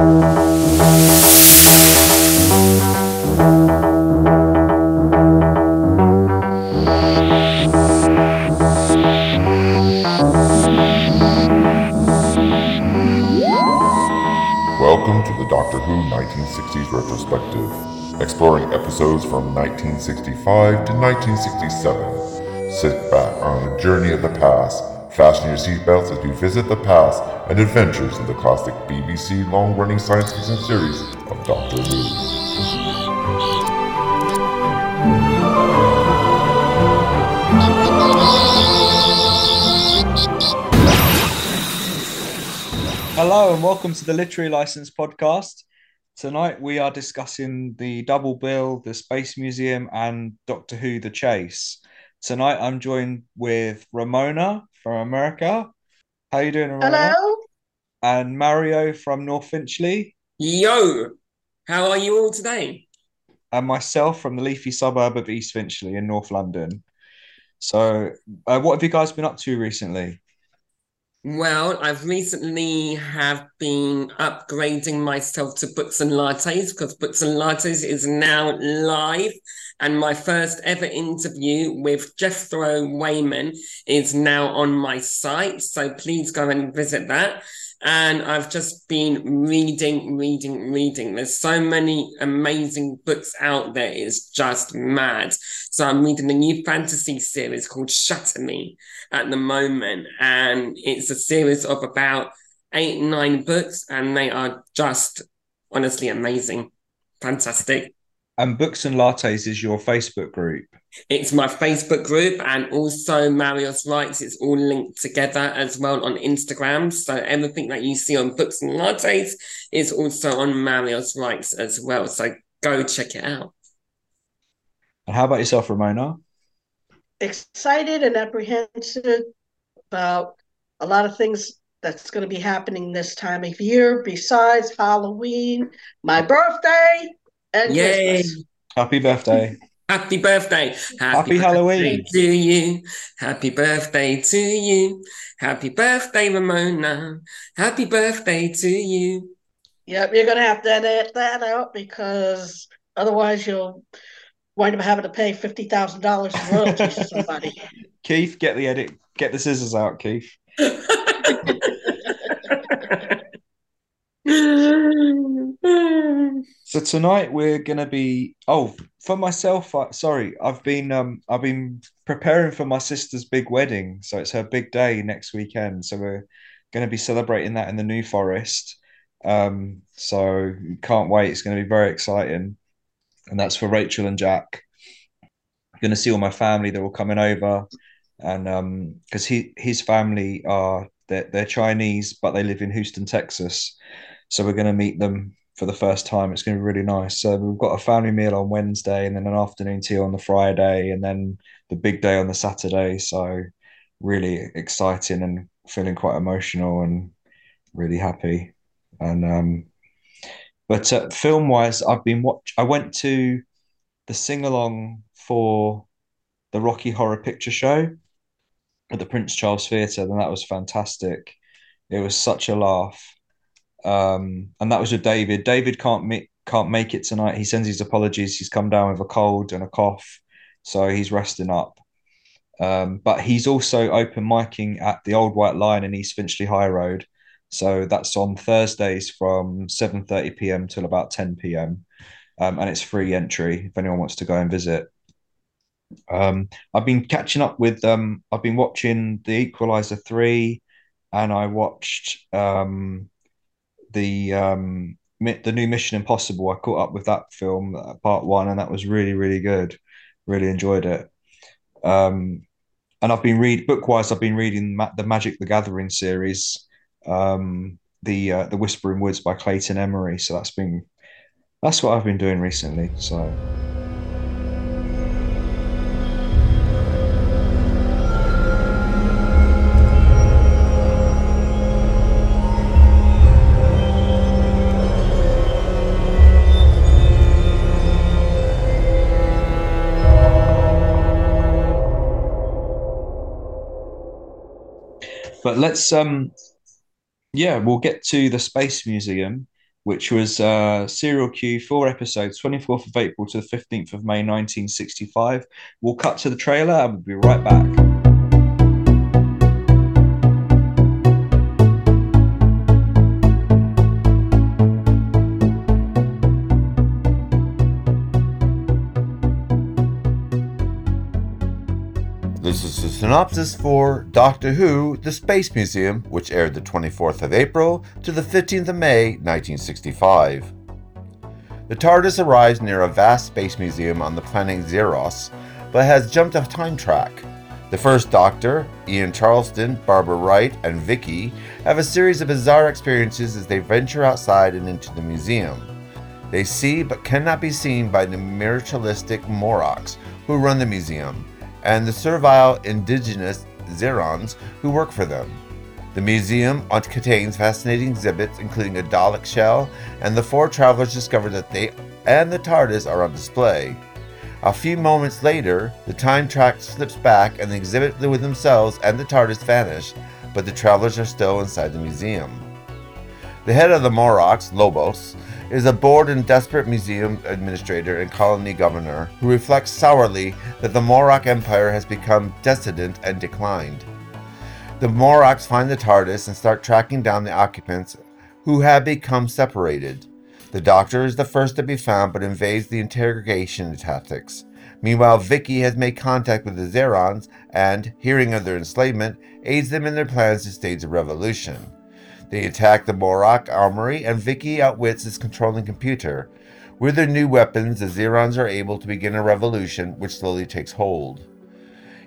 Welcome to the Doctor Who 1960s retrospective, exploring episodes from 1965 to 1967. Sit back on a journey of the past, fasten your seatbelts as we visit the past and adventures in the classic BBC long-running science fiction series of Doctor Who. Hello and welcome to the Literary License podcast. Tonight we are discussing the double bill, the Space Museum, and Doctor Who: The Chase. Tonight I'm joined with Ramona from America. How are you doing, Ramona? Hello. And Mario from North Finchley, Yo, how are you all today? and myself from the leafy suburb of East Finchley in North London. So, uh, what have you guys been up to recently? Well, I've recently have been upgrading myself to Books and Lattes because Books and Lattes is now live, and my first ever interview with Jethro Wayman is now on my site. So please go and visit that. And I've just been reading, reading, reading. There's so many amazing books out there. It's just mad. So I'm reading a new fantasy series called Shatter Me at the moment, and it's a series of about eight, nine books, and they are just honestly amazing. Fantastic. And Books and Lattes is your Facebook group. It's my Facebook group and also Marius Writes. It's all linked together as well on Instagram. So everything that you see on Books and Lattes is also on Marius Writes as well. So go check it out. And how about yourself, Ramona? Excited and apprehensive about a lot of things that's going to be happening this time of year besides Halloween, my birthday, and Yay! Christmas. Happy birthday. Happy birthday. Happy birthday Halloween. to you. Happy birthday to you. Happy birthday, Ramona. Happy birthday to you. Yep, you're going to have to edit that out because otherwise you'll wind up having to pay $50,000 in royalties to somebody. Keith, get the edit, get the scissors out, Keith. So tonight we're gonna be. Oh, for myself, I, sorry, I've been um I've been preparing for my sister's big wedding, so it's her big day next weekend. So we're gonna be celebrating that in the New Forest. Um, so can't wait. It's gonna be very exciting, and that's for Rachel and Jack. Gonna see all my family. They're all coming over, and um, because he his family are they're, they're Chinese, but they live in Houston, Texas. So we're gonna meet them for the first time. It's going to be really nice. So we've got a family meal on Wednesday, and then an afternoon tea on the Friday, and then the big day on the Saturday. So really exciting and feeling quite emotional and really happy. And um, but uh, film wise, I've been watch. I went to the sing along for the Rocky Horror Picture Show at the Prince Charles Theatre, and that was fantastic. It was such a laugh um, and that was with David. David can't make can't make it tonight. He sends his apologies. He's come down with a cold and a cough, so he's resting up. Um, but he's also open micing at the Old White Lion in East Finchley High Road, so that's on Thursdays from seven thirty p.m. till about ten p.m. Um, and it's free entry if anyone wants to go and visit. Um, I've been catching up with um, I've been watching The Equalizer three, and I watched um the um the new Mission Impossible. I caught up with that film, uh, part one, and that was really really good. Really enjoyed it. Um, and I've been read book wise. I've been reading the Magic the Gathering series, um, the uh, the Whispering Woods by Clayton Emery. So that's been that's what I've been doing recently. So. But let's um yeah, we'll get to the Space Museum. which was uh, Serial Q, four episodes, 24th of April to the 15th of May 1965. We'll cut to the trailer and we'll be right back. Synopsis for Doctor Who The Space Museum, which aired the 24th of April to the 15th of May 1965. The TARDIS arrives near a vast space museum on the planet Xeros, but has jumped a time track. The first Doctor, Ian Chesterton, Barbara Wright, and Vicky have a series of bizarre experiences as they venture outside and into the museum. They see but cannot be seen by the materialistic Moroks who run the museum and the servile indigenous Xerons who work for them. The museum contains fascinating exhibits, including a Dalek shell, and the four travelers discover that they and the TARDIS are on display. A few moments later, the time track slips back and the exhibit with themselves and the TARDIS vanish, but the travelers are still inside the museum. The head of the Moroks, Lobos, is a bored and desperate museum administrator and colony governor who reflects sourly that the Morok Empire has become dissident and declined. The Moroks find the TARDIS and start tracking down the occupants who have become separated. The Doctor is the first to be found but invades the interrogation tactics. Meanwhile, Vicky has made contact with the Xerons and, hearing of their enslavement, aids them in their plans to stage a revolution. They attack the Morok armory, and Vicky outwits its controlling computer. With their new weapons, the Xerons are able to begin a revolution which slowly takes hold.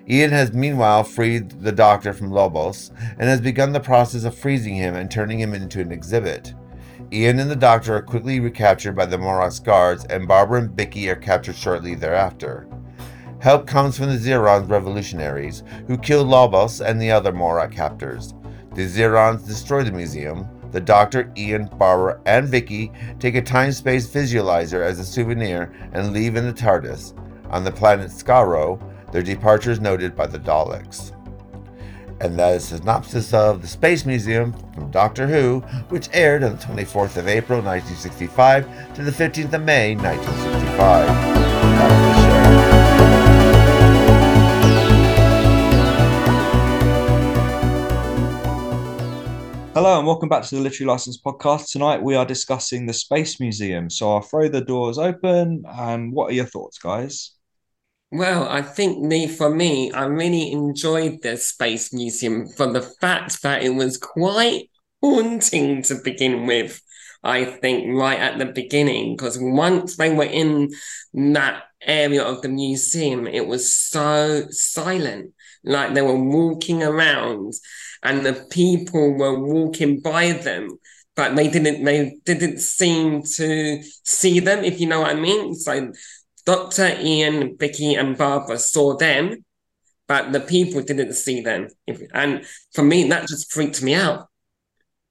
Ian has meanwhile freed the Doctor from Lobos and has begun the process of freezing him and turning him into an exhibit. Ian and the Doctor are quickly recaptured by the Morok's guards, and Barbara and Vicky are captured shortly thereafter. Help comes from the Xerons revolutionaries, who kill Lobos and the other Morok captors. The Xerons destroy the museum. The Doctor, Ian, Barbara, and Vicky take a time-space visualizer as a souvenir and leave in the TARDIS. On the planet Skaro, their departure is noted by the Daleks. And that is a synopsis of The Space Museum from Doctor Who, which aired on the 24th of April 1965 to the 15th of May 1965. Hello and welcome back to the Literary License podcast. Tonight we are discussing the Space Museum. So I'll throw the doors open. And what are your thoughts, guys? Well, I think me for me, I really enjoyed the Space Museum for the fact that it was quite haunting to begin with. I think right at the beginning, because once they were in that area of the museum, it was so silent. Like they were walking around and the people were walking by them, but they didn't they didn't seem to see them, if you know what I mean. So Dr. Ian, Vicky, and Barbara saw them, but the people didn't see them. And for me, that just freaked me out.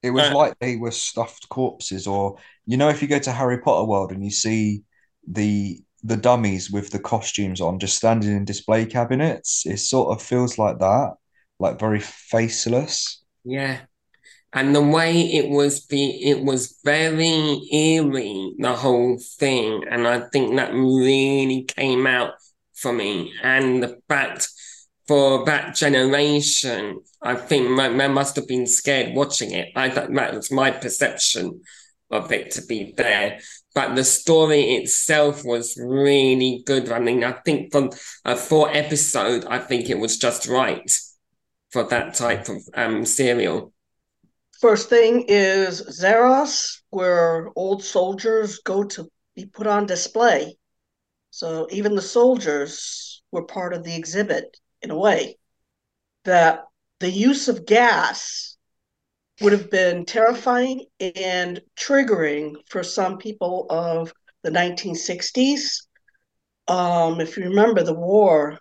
It was uh, like they were stuffed corpses, or you know, if you go to Harry Potter World and you see the the dummies with the costumes on just standing in display cabinets, it sort of feels like that like very faceless. Yeah. And the way it was be it was very eerie, the whole thing. And I think that really came out for me. And the fact for that generation, I think they must have been scared watching it. I thought that was my perception of it to be there. But the story itself was really good. I mean, I think from a four episode, I think it was just right for that type of um, serial? First thing is Xeros, where old soldiers go to be put on display. So even the soldiers were part of the exhibit in a way. That the use of gas would have been terrifying and triggering for some people of the 1960s. Um, if you remember, the war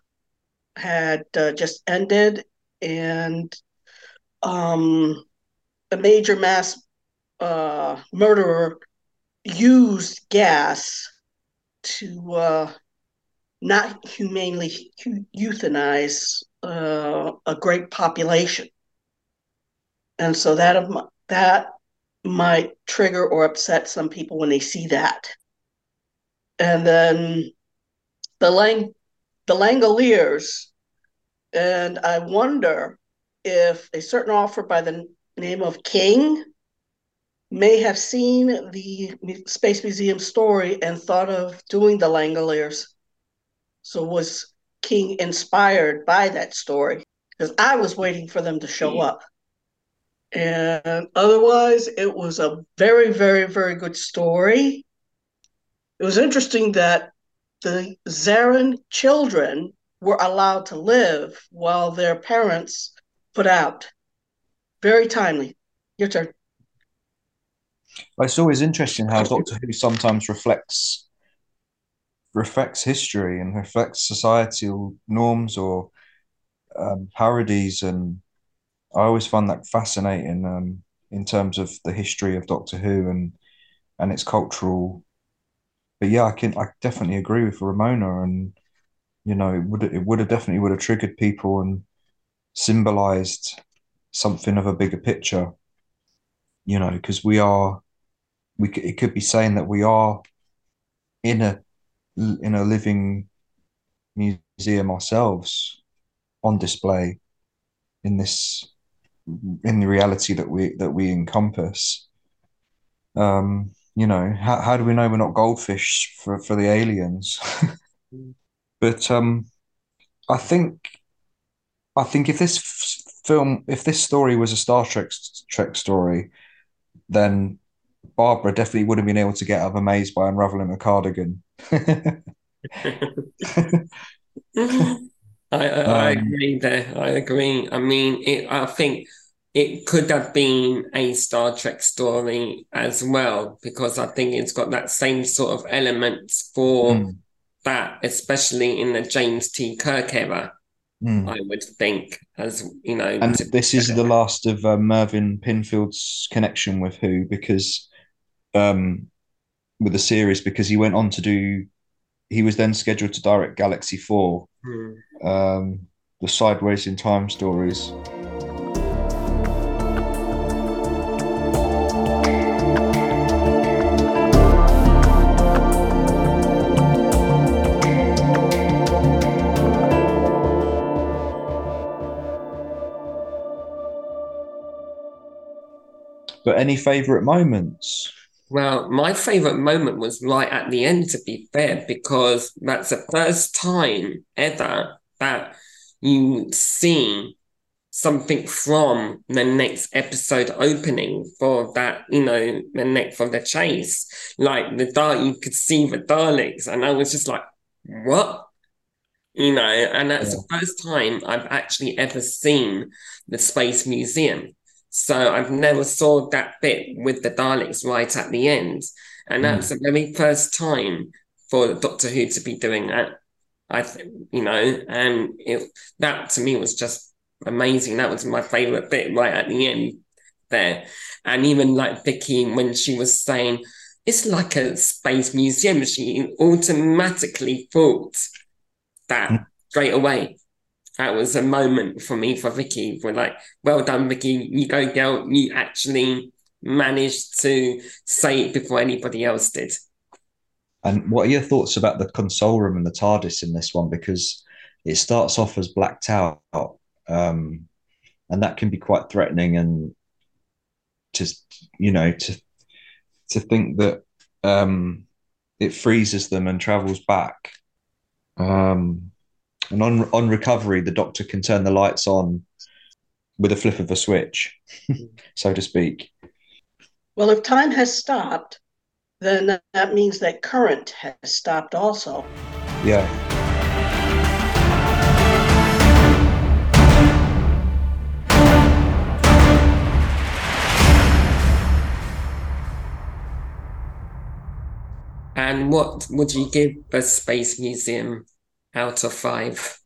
had uh, just ended and um, a major mass uh, murderer used gas to uh, not humanely euthanize uh, a great population. And so that that might trigger or upset some people when they see that. And then the Lang the Langoliers, and I wonder if a certain author by the name of King may have seen the Space Museum story and thought of doing the Langoliers. So was King inspired by that story? Because I was waiting for them to show mm-hmm. up. And otherwise, it was a very, very, very good story. It was interesting that the Zaran children were allowed to live while their parents put out. Very timely. Your turn. It's always interesting how Doctor Who sometimes reflects reflects history and reflects societal norms or um, parodies, and I always find that fascinating um, in terms of the history of Doctor Who and and its cultural. But yeah, I can I definitely agree with Ramona, and you know it would it would have definitely would have triggered people and symbolized something of a bigger picture. You know, because we are, we it could be saying that we are in a in a living museum ourselves on display in this in the reality that we that we encompass um you know how, how do we know we're not goldfish for for the aliens but um i think i think if this f- film if this story was a star trek trek story then barbara definitely would have been able to get out of a maze by unraveling a cardigan I, I, I Um, agree there. I agree. I mean, it, I think it could have been a Star Trek story as well, because I think it's got that same sort of elements for mm, that, especially in the James T. Kirk era, mm. I would think, as you know, And to- this is the last of uh, Mervyn Pinfield's connection with Who because um, with the series because he went on to do he was then scheduled to direct Galaxy 4 Hmm. um, the sideways in time stories but any favorite moments Well, my favorite moment was right at the end, to be fair, because that's the first time ever that you see something from the next episode opening for that, you know, the next for the chase. Like the dark, you could see the Daleks, and I was just like, what? You know, and that's the first time I've actually ever seen the Space Museum. So I've never saw that bit with the Daleks right at the end. And hmm. that's the very first time for Doctor Who to be doing that. I think, you know, and it that to me was just amazing. That was my favorite bit right at the end there. And even like Vicky, when she was saying, it's like a space museum, she automatically thought that hmm. straight away. That was a moment for me for Vicky. We're like, well done, Vicky. You go, girl. You actually managed to say it before anybody else did. And what are your thoughts about the console room and the TARDIS in this one? Because it starts off as blacked out, um, and that can be quite threatening. And just you know, to to think that um, it freezes them and travels back. Um, and on on recovery, the Doctor can turn the lights on with a flip of a switch, so to speak. Well, if time has stopped, then that means that current has stopped also. Yeah. And what would you give the Space Museum out of five?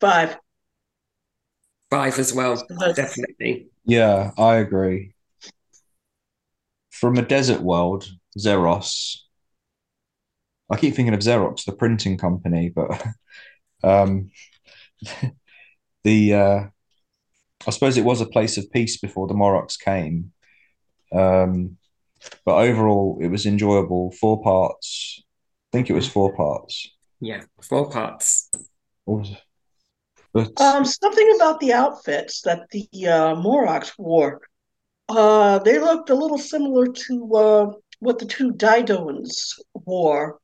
Five. Five as well, definitely. Yeah, I agree. From a desert world, Xeros. I keep thinking of Xerox, the printing company, but um, the uh, I suppose it was a place of peace before the Moroks came. Um, but overall, it was enjoyable. Four parts. I think it was four parts. Yeah, four parts. What was it? Um, something about the outfits that the uh, Moroks wore. Uh, they looked a little similar to uh, what the two Didoans wore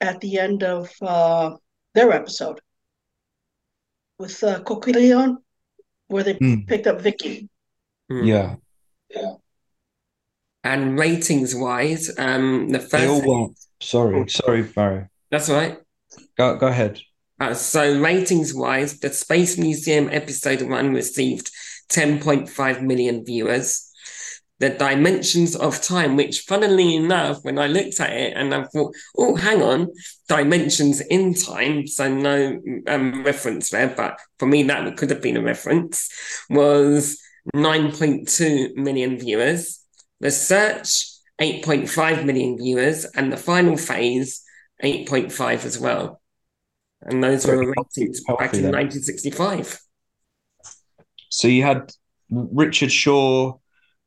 at the end of uh, their episode with uh, Koquillion, where they Hmm. picked up Vicky. Hmm. yeah, And ratings wise, um, the they first. all weren't. Sorry, sorry, Barry. That's right. Go go ahead. Uh, so ratings wise, the Space Museum episode one received 10.5 million viewers. The Dimensions of Time, which funnily enough, when I looked at it and I thought, oh, hang on, Dimensions in Time, so no um, reference there, but for me that could have been a reference, was 9.2 million viewers. The Search, 8.5 million viewers, and the final phase, 8.5 as well. And those were healthy back in 1965. So you had Richard Shaw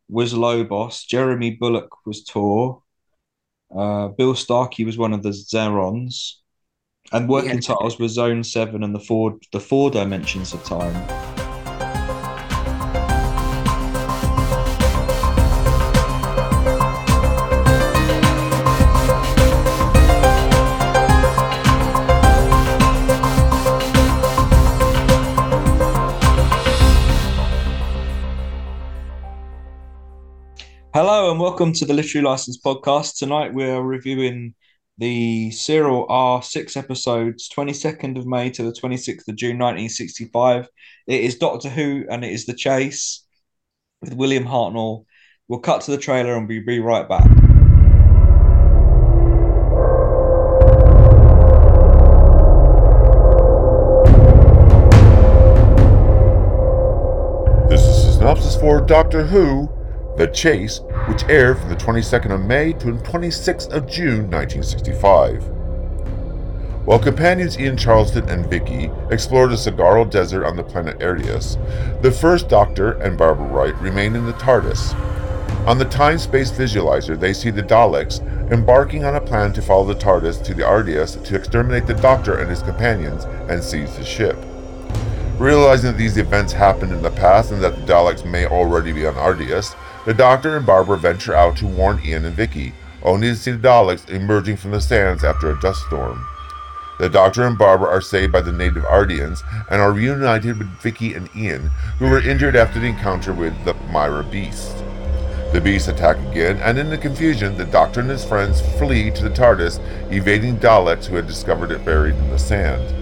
was Lobos, Jeremy Bulloch was Tor, uh, Bill Starkey was one of the Xerons, and working Yeah. titles were Zone Seven and the four the four dimensions of time. Welcome to the Literary License podcast. Tonight we're reviewing the Serial R six episodes, 22nd of May to the 26th of June 1965. It is Doctor Who and it is The Chase with William Hartnell. We'll cut to the trailer and we'll be right back. This is a synopsis for Doctor Who The Chase, which aired from the 22nd of May to the 26th of June 1965. While companions Ian Chesterton and Vicky explore the Saguaro Desert on the planet Aridius, the first Doctor and Barbara Wright remain in the TARDIS. On the time space visualizer, they see the Daleks embarking on a plan to follow the TARDIS to the Aridius to exterminate the Doctor and his companions and seize the ship. Realizing that these events happened in the past and that the Daleks may already be on Aridius, the Doctor and Barbara venture out to warn Ian and Vicky, only to see the Daleks emerging from the sands after a dust storm. The Doctor and Barbara are saved by the native Aridians and are reunited with Vicky and Ian, who were injured after the encounter with the Mire Beast. The beasts attack again, and in the confusion, the Doctor and his friends flee to the TARDIS, evading Daleks who had discovered it buried in the sand.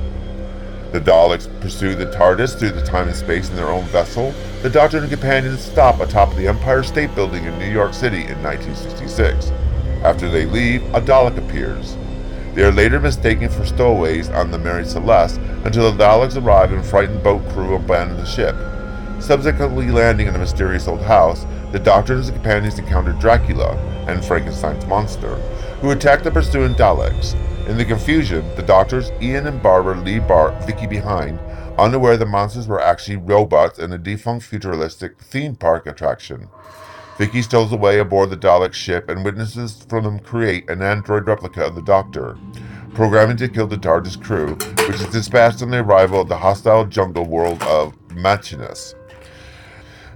The Daleks pursue the TARDIS through the time and space in their own vessel. The Doctor and companions stop atop the Empire State Building in New York City in 1966. After they leave, a Dalek appears. They are later mistaken for stowaways on the Mary Celeste until the Daleks arrive and frightened boat crew abandon the ship. Subsequently landing in a mysterious old house, the Doctor and his companions encounter Dracula and Frankenstein's monster, who attack the pursuing Daleks. In the confusion, the Doctors, Ian and Barbara leave Bar- Vicky behind, unaware the monsters were actually robots in a defunct futuristic theme park attraction. Vicky stows away aboard the Dalek ship and witnesses from them create an android replica of the Doctor, programming to kill the TARDIS crew, which is dispatched on the arrival of the hostile jungle world of Mechanus.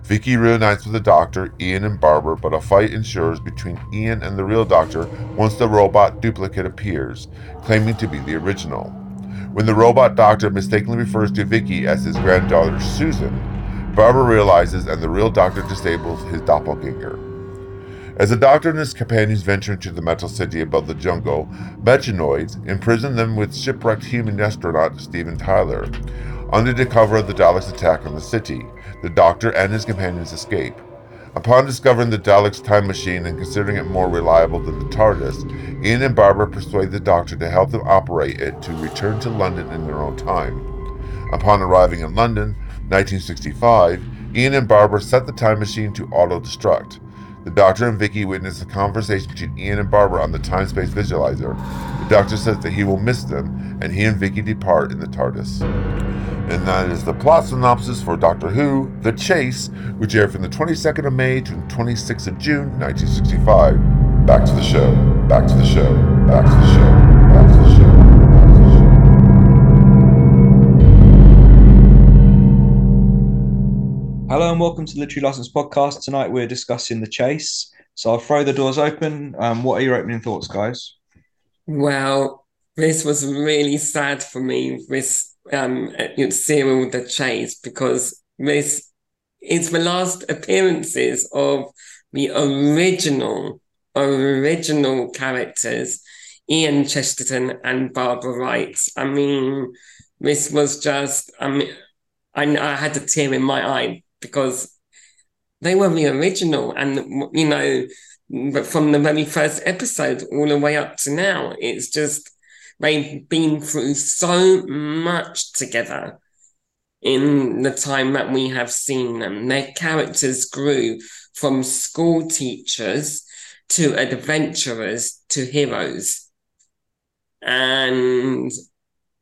Vicky reunites with the Doctor, Ian, and Barbara, but a fight ensues between Ian and the real Doctor once the robot duplicate appears, claiming to be the original. When the robot Doctor mistakenly refers to Vicky as his granddaughter Susan, Barbara realizes and the real Doctor disables his doppelganger. As the Doctor and his companions venture into the metal city above the jungle, Mechanoids imprison them with shipwrecked human astronaut Steven Taylor. Under the cover of the Daleks' attack on the city, the Doctor and his companions escape. Upon discovering the Daleks' time machine and considering it more reliable than the TARDIS, Ian and Barbara persuade the Doctor to help them operate it to return to London in their own time. Upon arriving in London, 1965, Ian and Barbara set the time machine to auto destruct. The Doctor and Vicky witness a conversation between Ian and Barbara on the time space visualizer. The Doctor says that he will miss them, and he and Vicky depart in the TARDIS. And that is the plot synopsis for Doctor Who The Chase, which aired from the 22nd of May to the 26th of June 1965. Back to the show, back to the show, back to the show, back to the show. Back to the show. Hello and welcome to the Literary License Podcast. Tonight we're discussing the chase. So I'll throw the doors open. Um, what are your opening thoughts, guys? Well, this was really sad for me, this um serial The Chase, because this is the last appearances of the original, original characters, Ian Chesterton and Barbara Wright. I mean, this was just, I mean, I, I had a tear in my eye because they were the original and you know but from the very first episode all the way up to now it's just they've been through so much together in the time that we have seen them. Their characters grew from school teachers to adventurers to heroes. And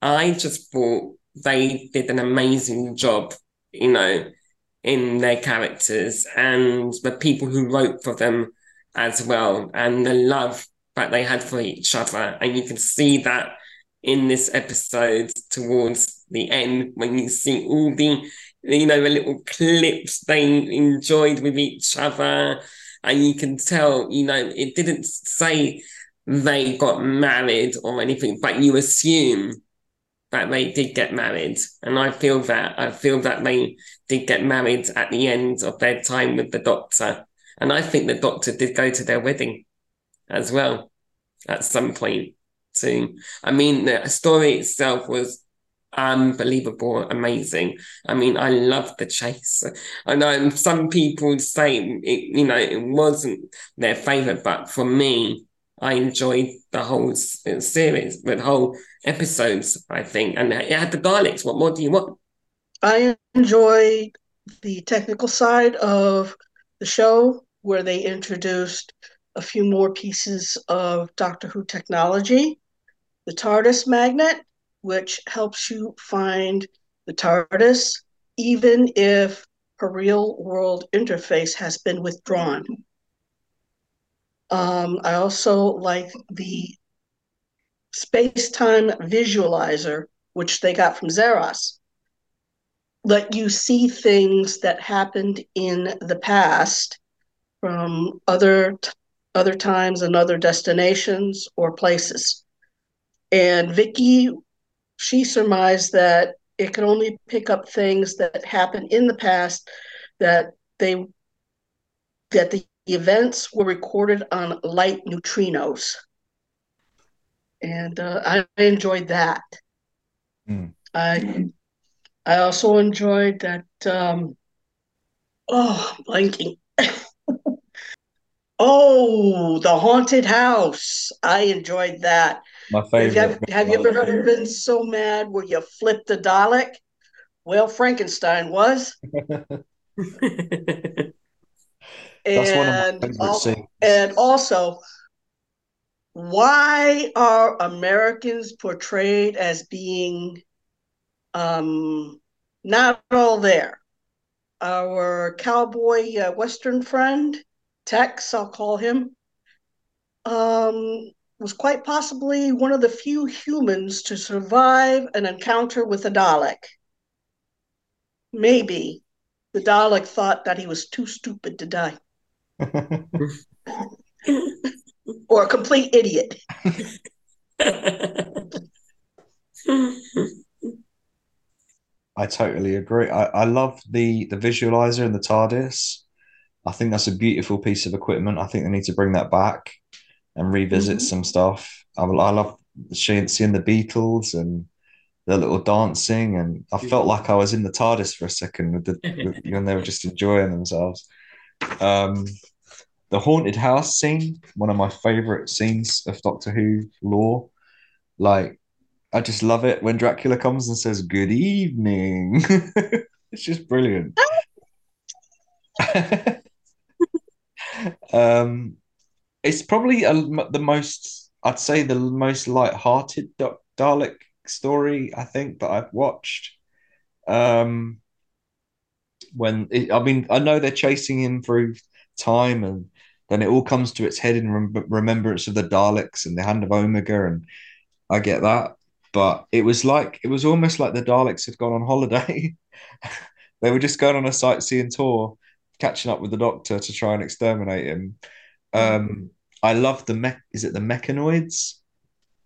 i just thought they did an amazing job you know in their characters and the people who wrote for them as well, and the love that they had for each other. And you can see that in this episode towards the end when you see all the you know the little clips they enjoyed with each other and you can tell you know it didn't say they got married or anything but you assume that they did get married. And I feel that I feel that they did get married at the end of their time with the doctor. And I think the doctor did go to their wedding as well at some point too. I mean, the story itself was unbelievable, amazing. I mean, I love the chase. I know some people say it, you know, it wasn't their favorite, but for me, I enjoyed the whole series, the whole episodes, I think. And it had the Daleks. What more do you want? I enjoyed the technical side of the show where they introduced a few more pieces of Doctor Who technology. The TARDIS magnet, which helps you find the TARDIS, even if her real world interface has been withdrawn. Um, I also like the space time visualizer, which they got from Xeros. Let you see things that happened in the past from other other times and other destinations or places. And Vicky, she surmised that it could only pick up things that happened in the past that they that the events were recorded on light neutrinos. And uh, I enjoyed that. Mm. I I also enjoyed that. Um, oh, blanking. Oh, the haunted house. I enjoyed that. My favorite. Have, have you ever been so mad where you flipped the Dalek? Well, Frankenstein was. That's one of my and, al- and also, why are Americans portrayed as being um, not all there? Our cowboy uh, Western friend, Tex, I'll call him, um, was quite possibly one of the few humans to survive an encounter with a Dalek. Maybe the Dalek thought that he was too stupid to die. or a complete idiot. I totally agree. I, I love the the visualizer and the TARDIS. I think that's a beautiful piece of equipment. I think they need to bring that back and revisit Mhm. some stuff. I, I love seeing, seeing the Beatles and the little dancing, and I felt like I was in the TARDIS for a second with the with, when they were just enjoying themselves. Um, the haunted house scene, one of my favorite scenes of Doctor Who lore. Like, I just love it when Dracula comes and says "Good evening." it's just brilliant. um, it's probably a, the most, I'd say, the most light-hearted Da- Dalek story I think that I've watched. Um, when it, I mean, I know they're chasing him through time, and then it all comes to its head in rem- remembrance of the Daleks and the Hand of Omega, and I get that. But it was like it was almost like the Daleks had gone on holiday. they were just going on a sightseeing tour, catching up with the Doctor to try and exterminate him. Um, I love the mech. Is it the mechanoids?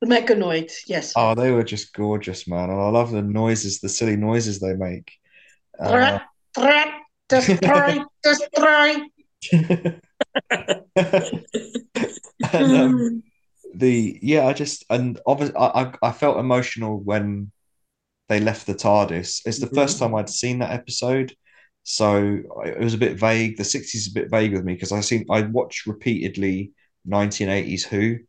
The mechanoids, yes. Oh, they were just gorgeous, man. And I love the noises, the silly noises they make. Uh, Threat, destroy, destroy. and, um, the yeah, I just and obviously I, I I felt emotional when they left the TARDIS. It's the first time I'd seen that episode, so it was a bit vague. The 60s is a bit vague with me because I seen I watched repeatedly 1980s Who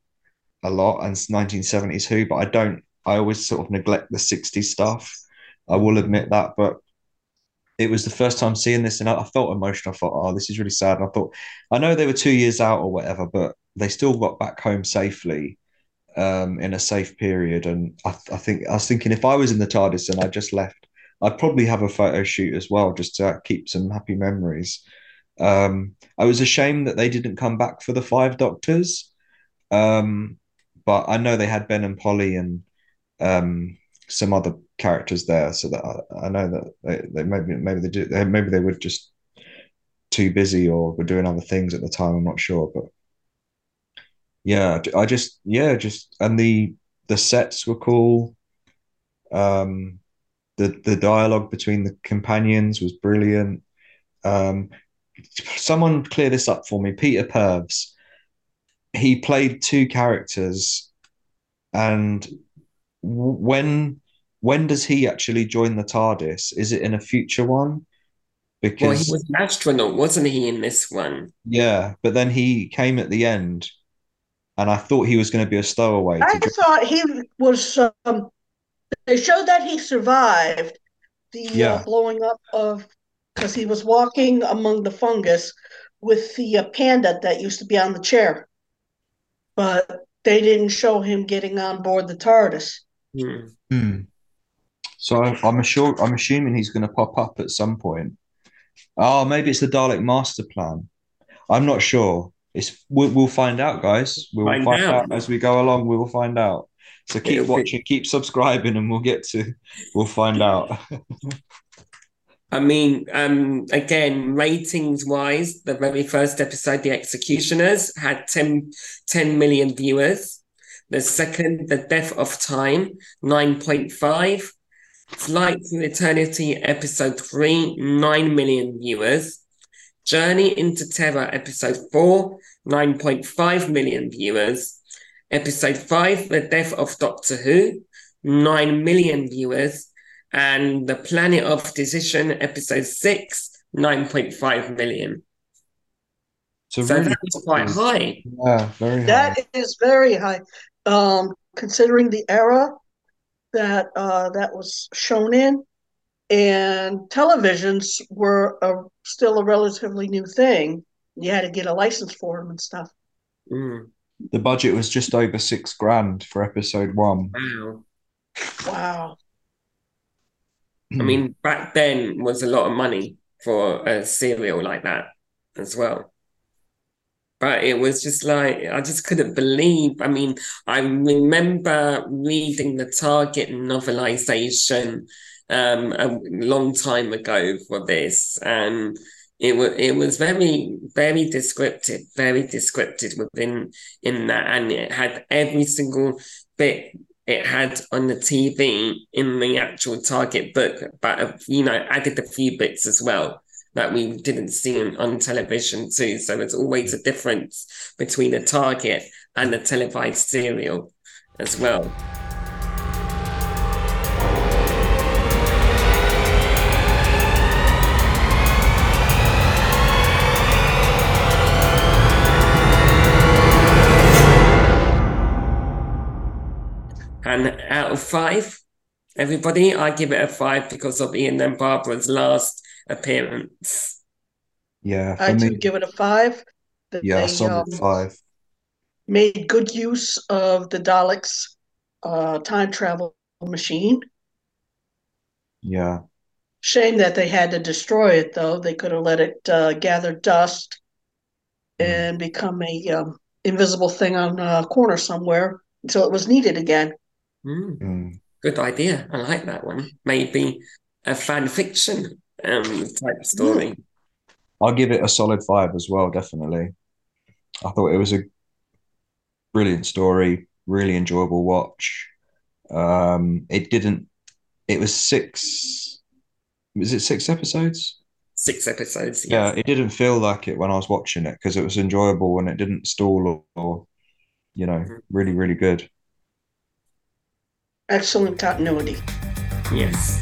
a lot and 1970s Who, but I don't. I always sort of neglect the 60s stuff. I will admit that, but it was the first time seeing this, and I, I felt emotional. I thought, "Oh, this is really sad." And I thought, I know they were two years out or whatever, but they still got back home safely um, in a safe period. And I, I think I was thinking if I was in the TARDIS and I just left, I'd probably have a photo shoot as well, just to keep some happy memories. Um, I was ashamed that they didn't come back for the Five Doctors, um, but I know they had Ben and Polly and um, some other characters there, so that I, I know that they, they maybe maybe they do maybe they were just too busy or were doing other things at the time. I'm not sure, but yeah, I just yeah just and the the sets were cool. Um, the the dialogue between the companions was brilliant. Um, someone clear this up for me. Peter Purves, he played two characters, and when when does he actually join the TARDIS? Is it in a future one? Well, he was an astronaut, wasn't he, in this one? yeah, but then he came at the end, and I thought he was going to be a stowaway I thought he was. Um, they showed that he survived the uh, blowing up of because he was walking among the fungus with the uh, panda that used to be on the chair, but they didn't show him getting on board the TARDIS. Hmm. Hmm. So I- I'm sure I'm assuming he's going to pop up at some point. Oh, maybe it's the Dalek master plan. I'm not sure. It's we'll, we'll find out, guys. We'll Find find, out. out. as we go along. We will find out. So keep watching, keep subscribing, and we'll get to we'll find out. I mean, um, again, ratings wise, the very first episode, The Executioners, had 10, 10 million viewers. The second, The Death of Time, 9.5. Flight to Eternity, episode 3, 9 million viewers. Journey into Terror, episode 4, 9.5 million viewers. Episode 5, The Death of Doctor Who, 9 million viewers and The Planet of Decision, episode six, 9.5 million. So So really, that's quite high. yeah, very high. That is very high, um, considering the era that uh, that was shown in, and televisions were a, still a relatively new thing. You had to get a license for them and stuff. Mm, The budget was just over six grand for episode one. wow. Wow. I mean, back then was a lot of money for a serial like that as well. But it was just like, I just couldn't believe. I mean, I remember reading the Target novelization um, a long time ago for this, and it was it was very very descriptive, very descriptive within in that, and it had every single bit it had on the TV in the actual Target book, but you know, added a few bits as well that we didn't see on, on television too. So there's always a difference between a Target and a televised serial as well. And out of five, everybody, I give it a five because of Ian and Barbara's last appearance. yeah, I do me, give it a five. Yeah, they solid um, five. made good use of the Daleks' uh, time travel machine. Yeah. Shame that they had to destroy it, though. They could have let it uh, gather dust and become a um, invisible thing on a corner somewhere until it was needed again. Mm, Mm. good idea. I like that one. Maybe a fan fiction um, type story. I'll give it a solid five as well, definitely. I thought it was a brilliant story, really enjoyable watch. Um, it didn't, it was six, was it six episodes? Six episodes. Yeah, it didn't feel like it when I was watching it because it was enjoyable and it didn't stall or, or, you know, really, really good. Excellent continuity. Yes.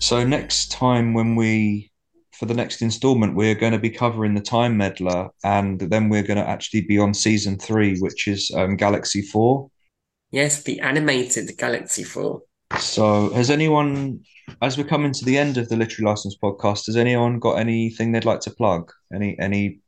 So next time when we for the next installment, we're going to be covering the Time Meddler, and then we're going to actually be on season three, which is um, Galaxy Four. Yes, the animated Galaxy 4. So has anyone, as we're coming to the end of the Literary License podcast, has anyone got anything they'd like to plug? Any any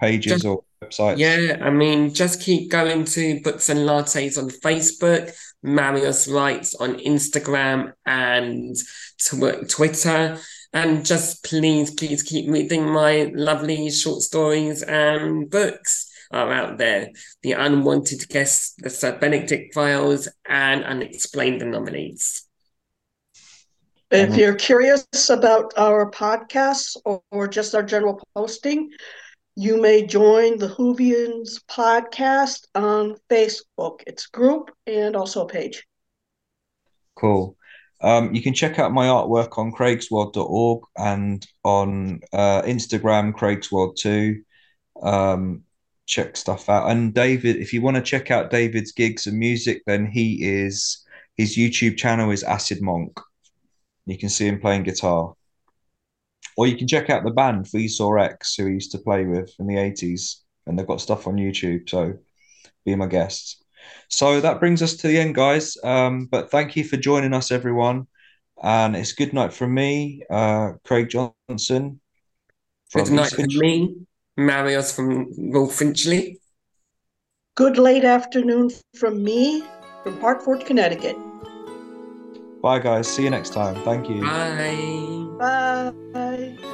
pages Just- or websites? Yeah, I mean, just keep going to Books and Lattes on Facebook, Marius Writes on Instagram and tw- Twitter. And just please, please keep reading my lovely short stories and books are out there. The Unwanted Guests, The Sir Benedict Files, and Unexplained Anomalies. If Mhm. you're curious about our podcasts or, or just our general posting, you may join the Whovians podcast on Facebook. It's a group and also a page. Cool. Um, you can check out my artwork on craigsworld.org and on uh, Instagram, craigsworld2. Um, check stuff out. And David, if you want to check out David's gigs and music, then he is his YouTube channel is Acid Monk. You can see him playing guitar. Or you can check out the band Vsor X, who he used to play with in the 80s, and they've got stuff on YouTube. So be my guests. So that brings us to the end, guys. Um, but thank you for joining us, everyone. And it's good night from me, uh, Craig Johnson. Good night from me, Marius from Will Finchley. Good late afternoon from me from Hartford, Connecticut. Bye, guys. See you next time. Thank you. Bye. Bye.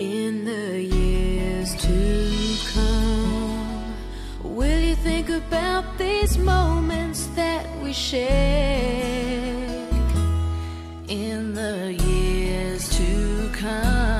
In the years to come, will you think about these moments that we shared? In the years to come,